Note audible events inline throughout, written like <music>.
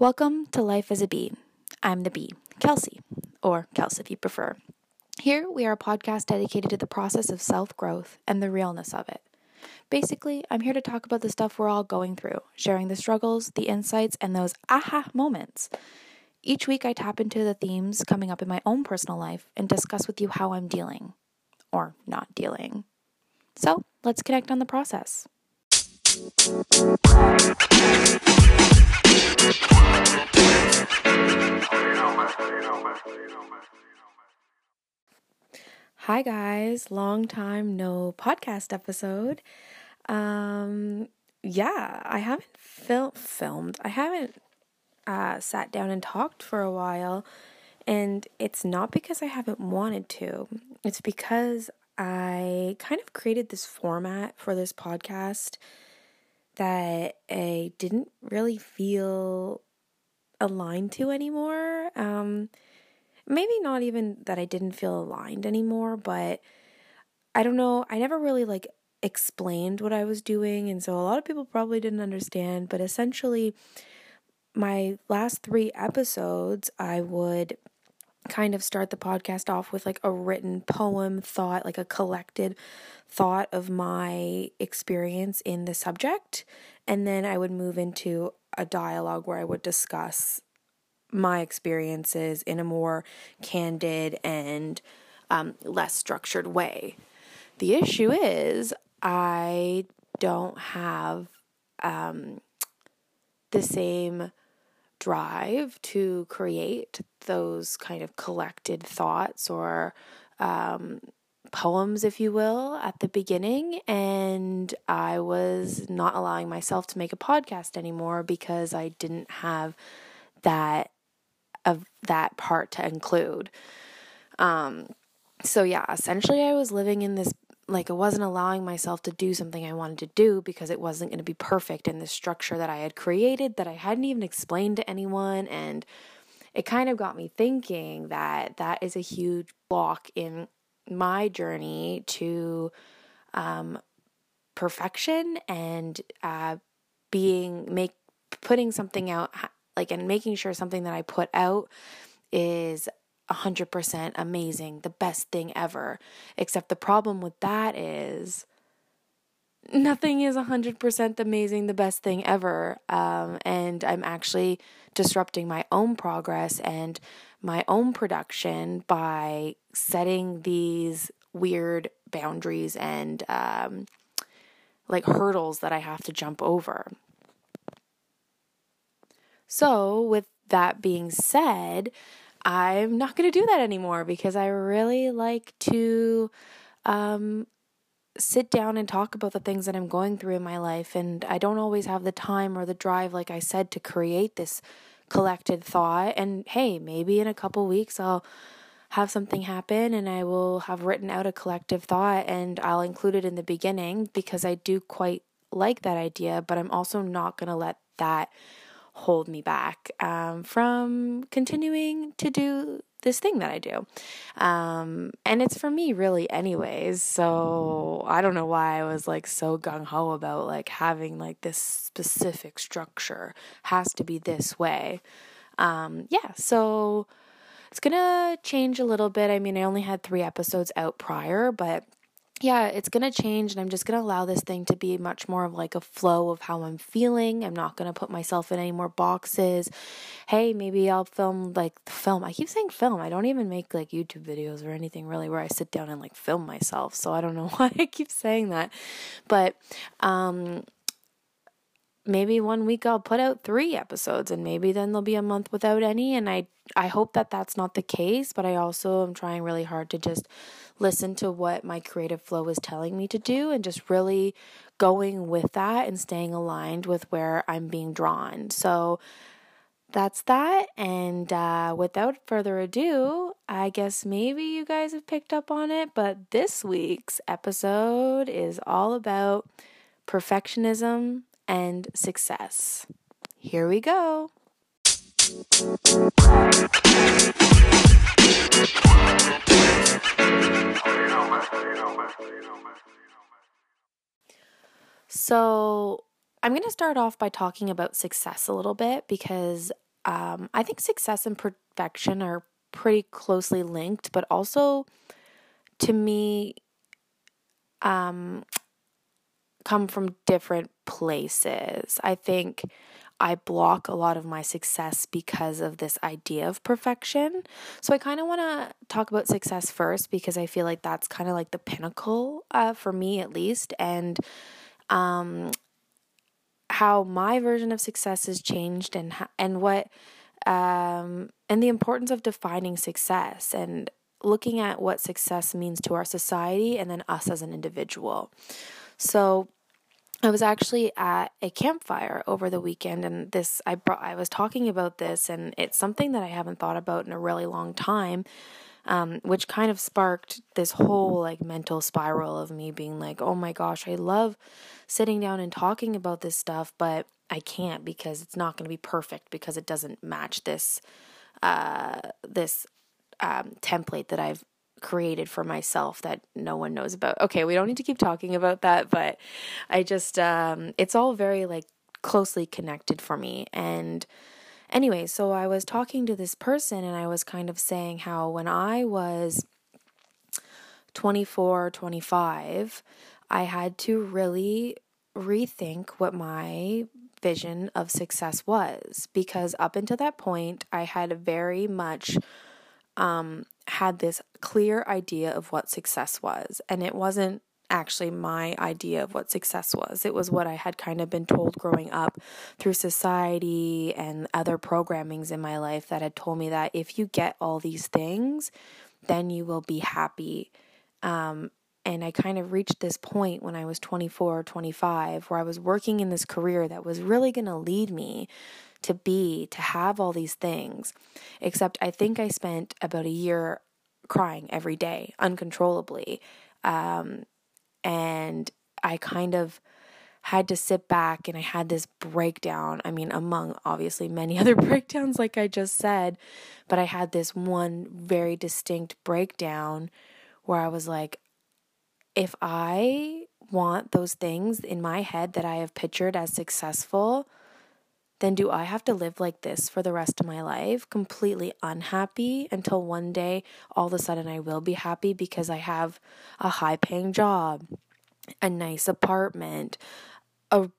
Welcome to Life as a Bee. I'm the bee, Kelsey, or Kels if you prefer. Here, we are a podcast dedicated to the process of self growth and the realness of it. Basically, I'm here to talk about the stuff we're all going through, sharing the struggles, the insights, and those aha moments. Each week, I tap into the themes coming up in my own personal life and discuss with you how I'm dealing or not dealing. So, let's connect on the process. Hi guys, long time no podcast episode. Um yeah, I haven't fil- filmed. I haven't uh sat down and talked for a while and it's not because I haven't wanted to. It's because I kind of created this format for this podcast that I didn't really feel aligned to anymore. Um, maybe not even that I didn't feel aligned anymore, but I don't know. I never really like explained what I was doing, and so a lot of people probably didn't understand. But essentially, my last three episodes, I would kind of start the podcast off with like a written poem thought, like a collected thought of my experience in the subject. And then I would move into a dialogue where I would discuss my experiences in a more candid and um, less structured way. The issue is, I don't have um, the same drive to create those kind of collected thoughts or um, poems, if you will, at the beginning. And I was not allowing myself to make a podcast anymore because I didn't have that of that part to include. Um, so yeah, essentially I was living in this like I wasn't allowing myself to do something I wanted to do because it wasn't going to be perfect in the structure that I had created that I hadn't even explained to anyone and it kind of got me thinking that that is a huge block in my journey to um, perfection and uh, being make putting something out like and making sure something that I put out is 100% amazing, the best thing ever. Except the problem with that is nothing is 100% amazing, the best thing ever. Um, and I'm actually disrupting my own progress and my own production by setting these weird boundaries and um, like hurdles that I have to jump over. So, with that being said, I'm not going to do that anymore because I really like to um, sit down and talk about the things that I'm going through in my life. And I don't always have the time or the drive, like I said, to create this collected thought. And hey, maybe in a couple weeks I'll have something happen and I will have written out a collective thought and I'll include it in the beginning because I do quite like that idea, but I'm also not going to let that hold me back um, from continuing to do this thing that I do. Um, and it's for me, really, anyways. So I don't know why I was like so gung ho about like having like this specific structure has to be this way. Um, yeah, so it's gonna change a little bit. I mean, I only had three episodes out prior, but yeah, it's going to change and I'm just going to allow this thing to be much more of like a flow of how I'm feeling. I'm not going to put myself in any more boxes. Hey, maybe I'll film like film. I keep saying film. I don't even make like YouTube videos or anything really where I sit down and like film myself. So I don't know <laughs> why I keep saying that. But um maybe one week I'll put out 3 episodes and maybe then there'll be a month without any and I I hope that that's not the case, but I also am trying really hard to just listen to what my creative flow is telling me to do and just really going with that and staying aligned with where I'm being drawn. So that's that. And uh, without further ado, I guess maybe you guys have picked up on it, but this week's episode is all about perfectionism and success. Here we go. So, I'm going to start off by talking about success a little bit because um, I think success and perfection are pretty closely linked, but also to me, um, come from different places. I think I block a lot of my success because of this idea of perfection. So I kind of want to talk about success first because I feel like that's kind of like the pinnacle uh, for me at least, and um, how my version of success has changed and and what um, and the importance of defining success and looking at what success means to our society and then us as an individual. So I was actually at a campfire over the weekend and this I brought I was talking about this and it's something that I haven't thought about in a really long time. Um, which kind of sparked this whole like mental spiral of me being like, oh my gosh, I love sitting down and talking about this stuff, but I can't because it's not going to be perfect because it doesn't match this uh, this um, template that I've created for myself that no one knows about. Okay, we don't need to keep talking about that, but I just um it's all very like closely connected for me and anyway, so I was talking to this person and I was kind of saying how when I was 24, 25, I had to really rethink what my vision of success was because up until that point I had very much um had this clear idea of what success was. And it wasn't actually my idea of what success was. It was what I had kind of been told growing up through society and other programmings in my life that had told me that if you get all these things, then you will be happy. Um, and I kind of reached this point when I was 24 or 25 where I was working in this career that was really going to lead me to be, to have all these things. Except I think I spent about a year crying every day uncontrollably. Um, and I kind of had to sit back and I had this breakdown. I mean, among obviously many <laughs> other breakdowns, like I just said, but I had this one very distinct breakdown where I was like, if I want those things in my head that I have pictured as successful, then do I have to live like this for the rest of my life, completely unhappy until one day all of a sudden I will be happy because I have a high paying job, a nice apartment, a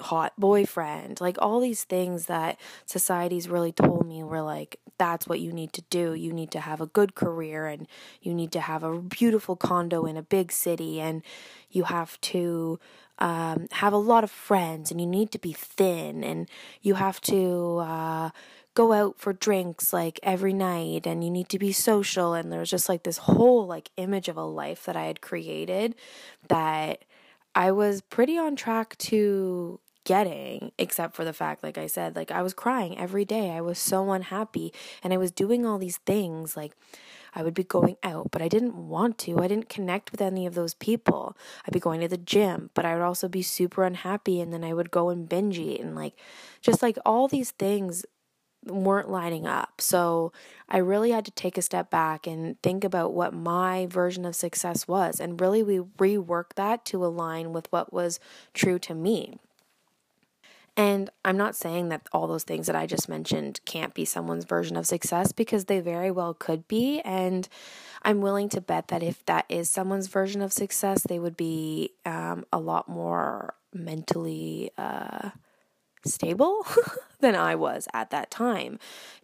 hot boyfriend, like all these things that society's really told me were like, that's what you need to do. You need to have a good career and you need to have a beautiful condo in a big city and you have to um, have a lot of friends and you need to be thin and you have to uh, go out for drinks like every night and you need to be social. And there was just like this whole like image of a life that I had created that I was pretty on track to getting except for the fact like I said like I was crying every day. I was so unhappy and I was doing all these things like I would be going out, but I didn't want to. I didn't connect with any of those people. I'd be going to the gym, but I would also be super unhappy and then I would go and binge eat and like just like all these things weren't lining up. So I really had to take a step back and think about what my version of success was and really we rework that to align with what was true to me. And I'm not saying that all those things that I just mentioned can't be someone's version of success because they very well could be. And I'm willing to bet that if that is someone's version of success, they would be um, a lot more mentally uh, stable <laughs> than I was at that time.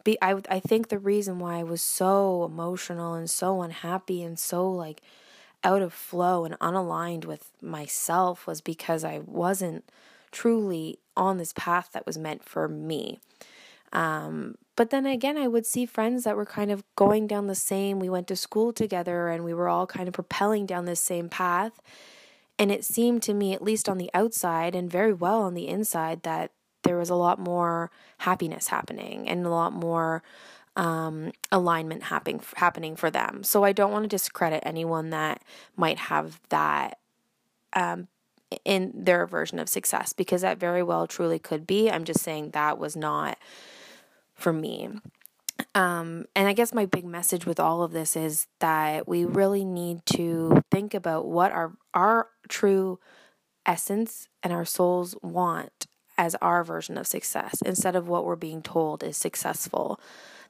Be I I think the reason why I was so emotional and so unhappy and so like out of flow and unaligned with myself was because I wasn't truly on this path that was meant for me. Um, but then again, I would see friends that were kind of going down the same. We went to school together and we were all kind of propelling down this same path. And it seemed to me, at least on the outside and very well on the inside, that there was a lot more happiness happening and a lot more um, alignment happening happening for them. So I don't want to discredit anyone that might have that um, in their version of success because that very well truly could be. I'm just saying that was not for me. Um, and I guess my big message with all of this is that we really need to think about what our our true essence and our souls want as our version of success instead of what we're being told is successful.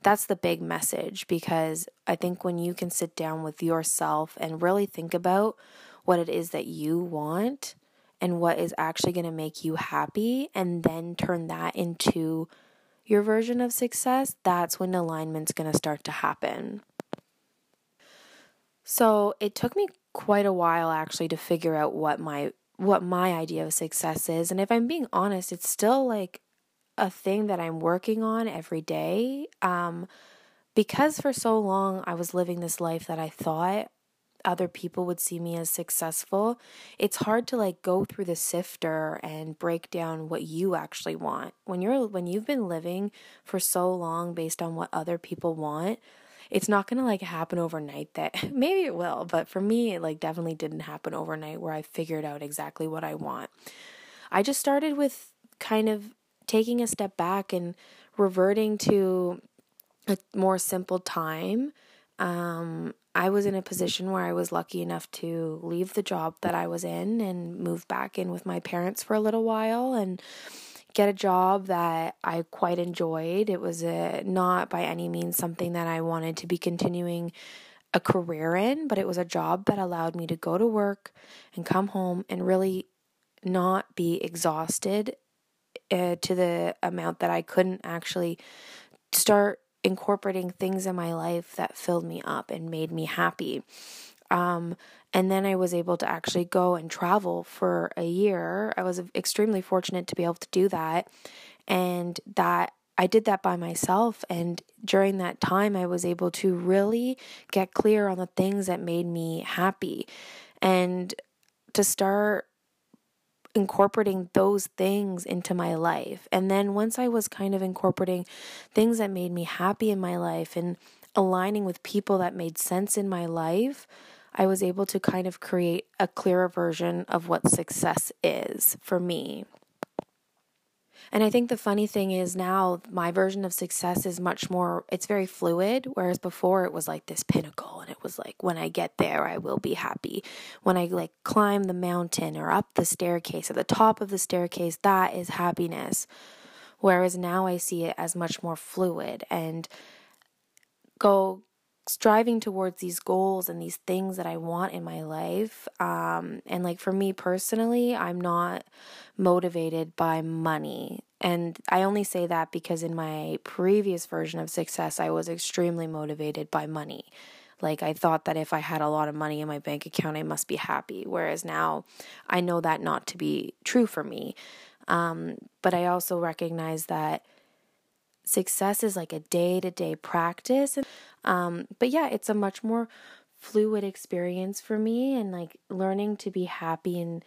That's the big message because I think when you can sit down with yourself and really think about what it is that you want and what is actually going to make you happy, and then turn that into your version of success, that's when alignment's going to start to happen. So it took me quite a while actually to figure out what my what my idea of success is and if i'm being honest it's still like a thing that i'm working on every day um because for so long i was living this life that i thought other people would see me as successful it's hard to like go through the sifter and break down what you actually want when you're when you've been living for so long based on what other people want it's not going to like happen overnight that <laughs> maybe it will, but for me it like definitely didn't happen overnight where I figured out exactly what I want. I just started with kind of taking a step back and reverting to a more simple time. Um, I was in a position where I was lucky enough to leave the job that I was in and move back in with my parents for a little while and get a job that I quite enjoyed. It was a, not by any means something that I wanted to be continuing a career in, but it was a job that allowed me to go to work and come home and really not be exhausted uh, to the amount that I couldn't actually start incorporating things in my life that filled me up and made me happy. Um, and then I was able to actually go and travel for a year. I was extremely fortunate to be able to do that. And that I did that by myself. And during that time, I was able to really get clear on the things that made me happy and to start incorporating those things into my life. And then once I was kind of incorporating things that made me happy in my life and aligning with people that made sense in my life, I was able to kind of create a clearer version of what success is for me. And I think the funny thing is now my version of success is much more, it's very fluid. Whereas before it was like this pinnacle and it was like, when I get there, I will be happy. When I like climb the mountain or up the staircase, at the top of the staircase, that is happiness. Whereas now I see it as much more fluid and go striving towards these goals and these things that I want in my life. Um, and like for me personally, I'm not motivated by money. And I only say that because in my previous version of success, I was extremely motivated by money. Like I thought that if I had a lot of money in my bank account, I must be happy. Whereas now I know that not to be true for me. Um, but I also recognize that success is like a day to day practice. Um, but yeah, it's a much more fluid experience for me and like learning to be happy and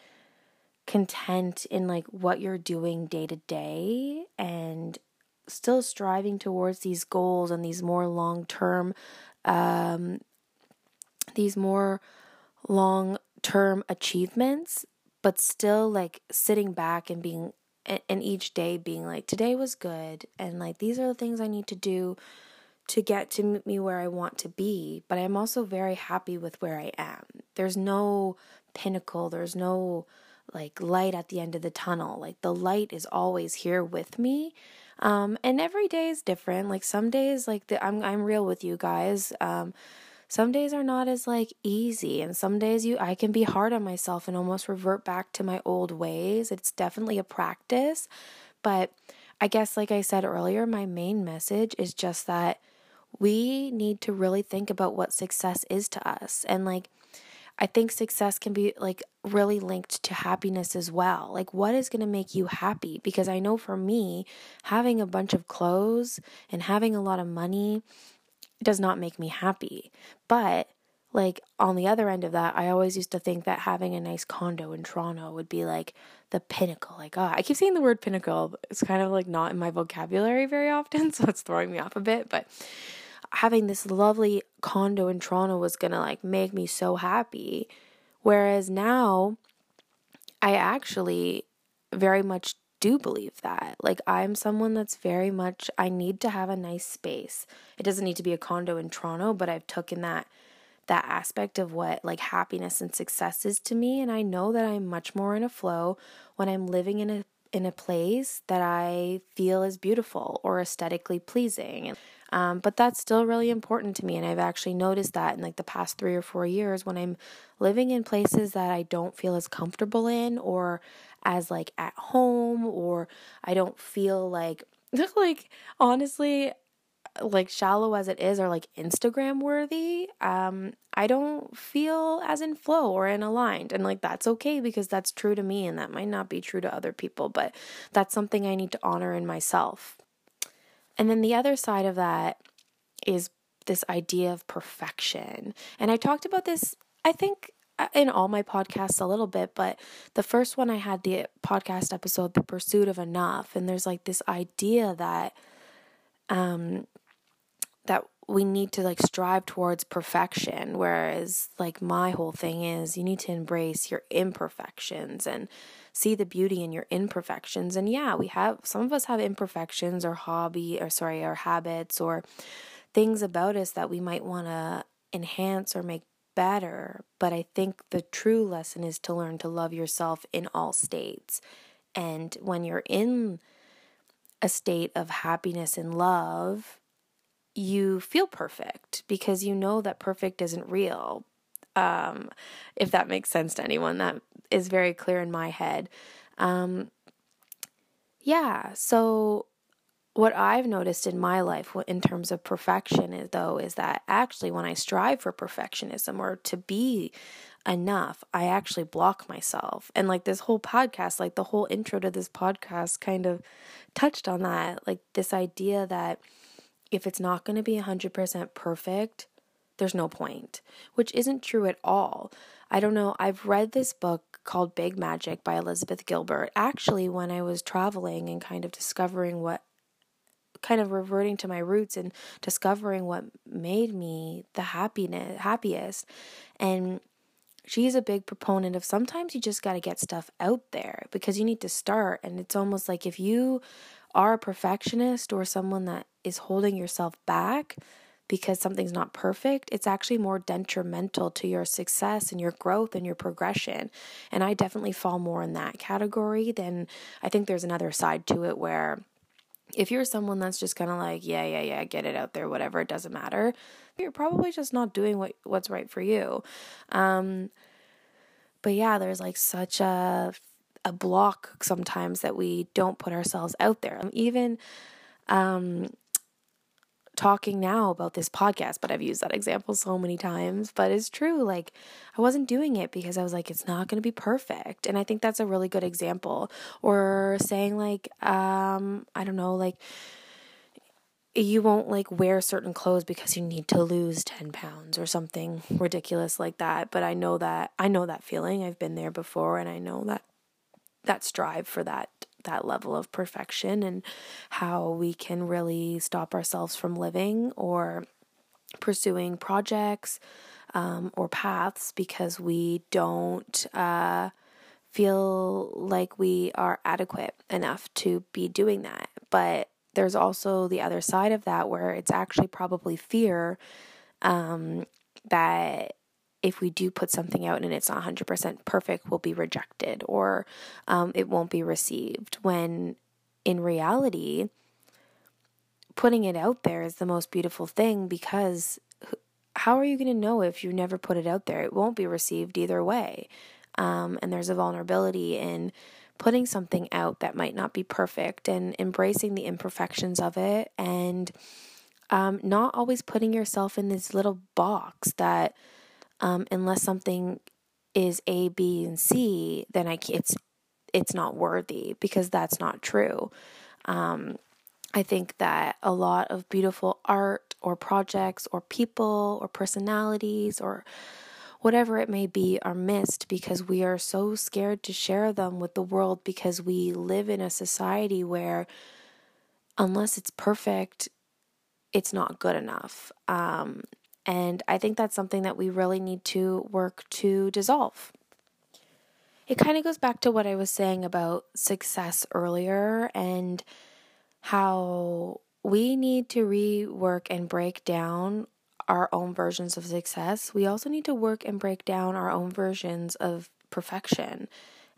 content in like what you're doing day to day and still striving towards these goals and these more long term um these more long term achievements but still like sitting back and being and each day being like today was good and like these are the things I need to do to get to me where I want to be, but I'm also very happy with where I am. There's no pinnacle, there's no like light at the end of the tunnel. Like the light is always here with me. Um and every day is different. Like some days like the, I'm I'm real with you guys. Um some days are not as like easy and some days you I can be hard on myself and almost revert back to my old ways. It's definitely a practice, but I guess like I said earlier, my main message is just that we need to really think about what success is to us and like I think success can be like really linked to happiness as well. Like, what is going to make you happy? Because I know for me, having a bunch of clothes and having a lot of money does not make me happy. But like on the other end of that, I always used to think that having a nice condo in Toronto would be like the pinnacle. Like, oh, I keep saying the word pinnacle. It's kind of like not in my vocabulary very often, <laughs> so it's throwing me off a bit. But having this lovely condo in Toronto was gonna like make me so happy. Whereas now, I actually very much do believe that. Like, I'm someone that's very much, I need to have a nice space. It doesn't need to be a condo in Toronto, but I've taken that that aspect of what like happiness and success is to me and I know that I'm much more in a flow when I'm living in a in a place that I feel is beautiful or aesthetically pleasing. Um, but that's still really important to me. And I've actually noticed that in like the past three or four years when I'm living in places that I don't feel as comfortable in or as like at home or I don't feel like, <laughs> like honestly, like shallow as it is or like Instagram worthy, um, I don't feel as in flow or in aligned. And like that's okay because that's true to me and that might not be true to other people, but that's something I need to honor in myself. And then the other side of that is this idea of perfection. And I talked about this, I think, uh, in all my podcasts a little bit, but the first one I had the podcast episode, The Pursuit of Enough. And there's like this idea that, um, that we need to like strive towards perfection whereas like my whole thing is you need to embrace your imperfections and see the beauty in your imperfections. And yeah we have some of us have imperfections or hobby or sorry or habits or things about us that we might want to enhance or make better. But i think the true lesson is to learn to love yourself in all states. And when you're in a state of happiness and love you feel perfect because you know that perfect isn't real. Um, if that makes sense to anyone, that is very clear in my head. Um, yeah, so what I've noticed in my life in terms of perfection is though is that actually when I strive for perfectionism or to be enough, I actually block myself. And like this whole podcast, like the whole intro to this podcast kind of touched on that, like this idea that if it's not going to be 100% perfect, there's no point, which isn't true at all. I don't know. I've read this book called Big Magic by Elizabeth Gilbert actually when I was traveling and kind of discovering what kind of reverting to my roots and discovering what made me the happiness happiest and she's a big proponent of sometimes you just got to get stuff out there because you need to start and it's almost like if you are a perfectionist or someone that is holding yourself back because something's not perfect, it's actually more detrimental to your success and your growth and your progression. And I definitely fall more in that category than I think there's another side to it where if you're someone that's just kind of like, yeah, yeah, yeah, get it out there, whatever, it doesn't matter, you're probably just not doing what what's right for you. Um, but yeah, there's like such a a block sometimes that we don't put ourselves out there. Even um, talking now about this podcast, but I've used that example so many times. But it's true. Like, I wasn't doing it because I was like, it's not going to be perfect. And I think that's a really good example. Or saying, like, um, I don't know, like, you won't like wear certain clothes because you need to lose 10 pounds or something ridiculous like that but i know that i know that feeling i've been there before and i know that that strive for that that level of perfection and how we can really stop ourselves from living or pursuing projects um, or paths because we don't uh, feel like we are adequate enough to be doing that. But there's also the other side of that where it's actually probably fear um, that if we do put something out and it's not 100% perfect, will be rejected or um, it won't be received. When in reality, putting it out there is the most beautiful thing because how are you going to know if you never put it out there? It won't be received either way. Um, and there's a vulnerability in putting something out that might not be perfect and embracing the imperfections of it and um, not always putting yourself in this little box that um, unless something is A, B, and C, then I it's it's not worthy because that's not true. Um, I think that a lot of beautiful art or projects or people or personalities or whatever it may be are missed because we are so scared to share them with the world because we live in a society where unless it's perfect, it's not good enough. Um, and I think that's something that we really need to work to dissolve. It kind of goes back to what I was saying about success earlier and how we need to rework and break down our own versions of success. We also need to work and break down our own versions of perfection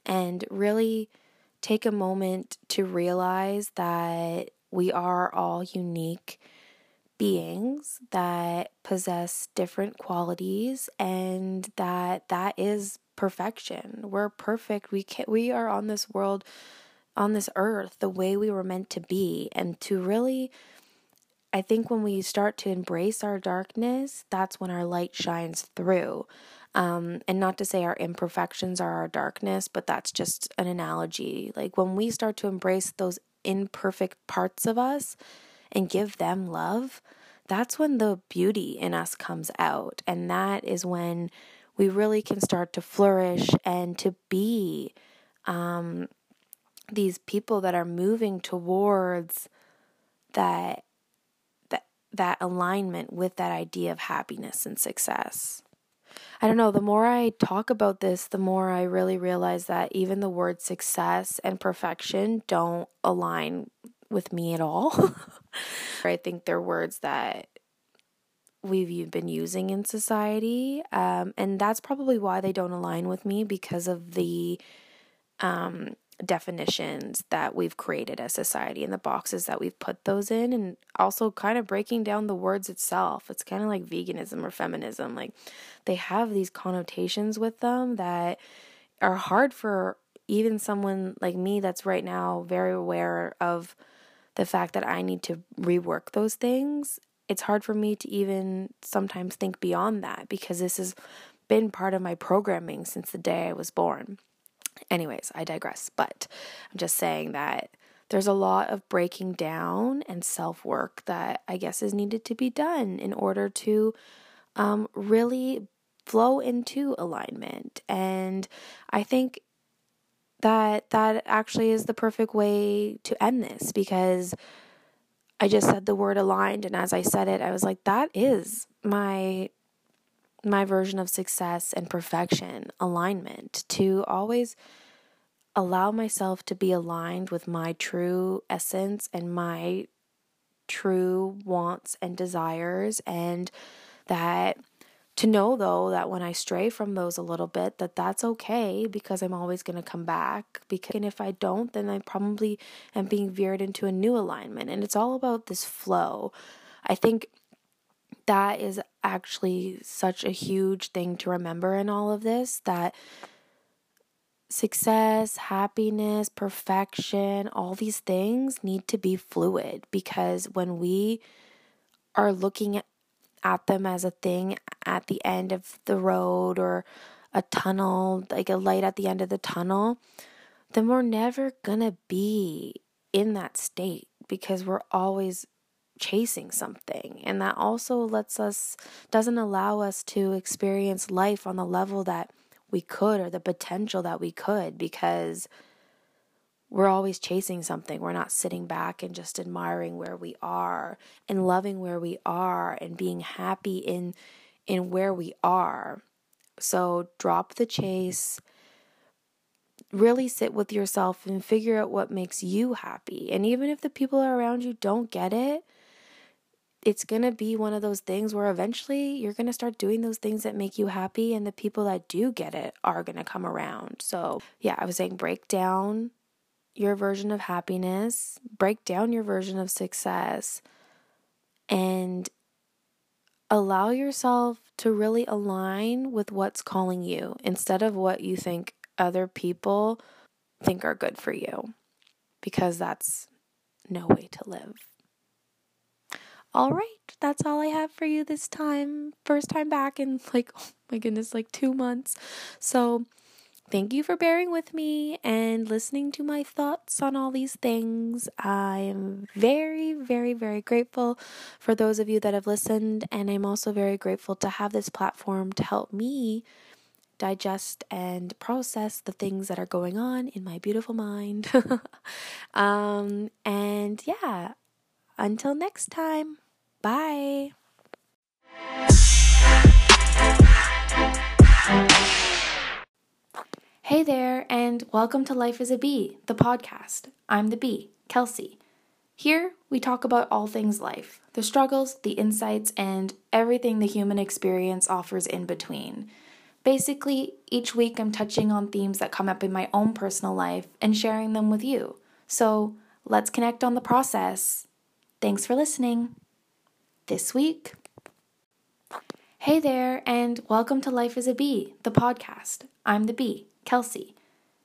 and really take a moment to realize that we are all unique beings that possess different qualities and that that is perfection. We're perfect. We can we are on this world on this earth the way we were meant to be and to really I think when we start to embrace our darkness, that's when our light shines through. Um, and not to say our imperfections are our darkness, but that's just an analogy. Like when we start to embrace those imperfect parts of us and give them love, that's when the beauty in us comes out. And that is when we really can start to flourish and to be um, these people that are moving towards that that that alignment with that idea of happiness and success. I don't know, the more I talk about this, the more I really realize that even the word success and perfection don't align with me at all. <laughs> I think they're words that we've been using in society. Um, and that's probably why they don't align with me because of the um, definitions that we've created as society and the boxes that we've put those in and also kind of breaking down the words itself it's kind of like veganism or feminism like they have these connotations with them that are hard for even someone like me that's right now very aware of the fact that I need to rework those things it's hard for me to even sometimes think beyond that because this has been part of my programming since the day I was born Anyways, I digress, but I'm just saying that there's a lot of breaking down and self work that I guess is needed to be done in order to um, really flow into alignment. And I think that that actually is the perfect way to end this because I just said the word aligned. And as I said it, I was like, that is my my version of success and perfection, alignment, to always allow myself to be aligned with my true essence and my true wants and desires and that to know though that when I stray from those a little bit that that's okay because I'm always going to come back because and if I don't then I probably am being veered into a new alignment and it's all about this flow. I think that is actually such a huge thing to remember in all of this that success, happiness, perfection, all these things need to be fluid because when we are looking at them as a thing at the end of the road or a tunnel, like a light at the end of the tunnel, then we're never gonna be in that state because we're always chasing something. And that also lets us doesn't allow us to experience life on the level that we could or the potential that we could because we're always chasing something. We're not sitting back and just admiring where we are and loving where we are and being happy in in where we are. So drop the chase. Really sit with yourself and figure out what makes you happy. And even if the people around you don't get it, it's going to be one of those things where eventually you're going to start doing those things that make you happy, and the people that do get it are going to come around. So, yeah, I was saying break down your version of happiness, break down your version of success, and allow yourself to really align with what's calling you instead of what you think other people think are good for you, because that's no way to live. All right, that's all I have for you this time. First time back in like, <laughs> oh my goodness, like two months. So, thank you for bearing with me and listening to my thoughts on all these things. I am very, very, very grateful for those of you that have listened, and I'm also very grateful to have this platform to help me digest and process the things that are going on in my beautiful mind. <laughs> um, and yeah, until next time. Bye. Hey there, and welcome to Life as a Bee, the podcast. I'm the bee, Kelsey. Here, we talk about all things life the struggles, the insights, and everything the human experience offers in between. Basically, each week I'm touching on themes that come up in my own personal life and sharing them with you. So let's connect on the process. Thanks for listening. This week, Hey there, and welcome to Life as a Bee, the podcast. I'm the bee, Kelsey.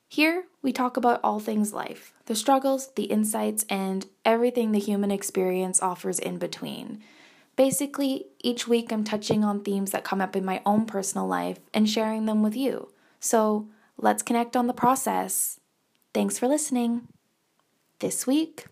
Here, we talk about all things life the struggles, the insights, and everything the human experience offers in between. Basically, each week I'm touching on themes that come up in my own personal life and sharing them with you. So let's connect on the process. Thanks for listening. This week,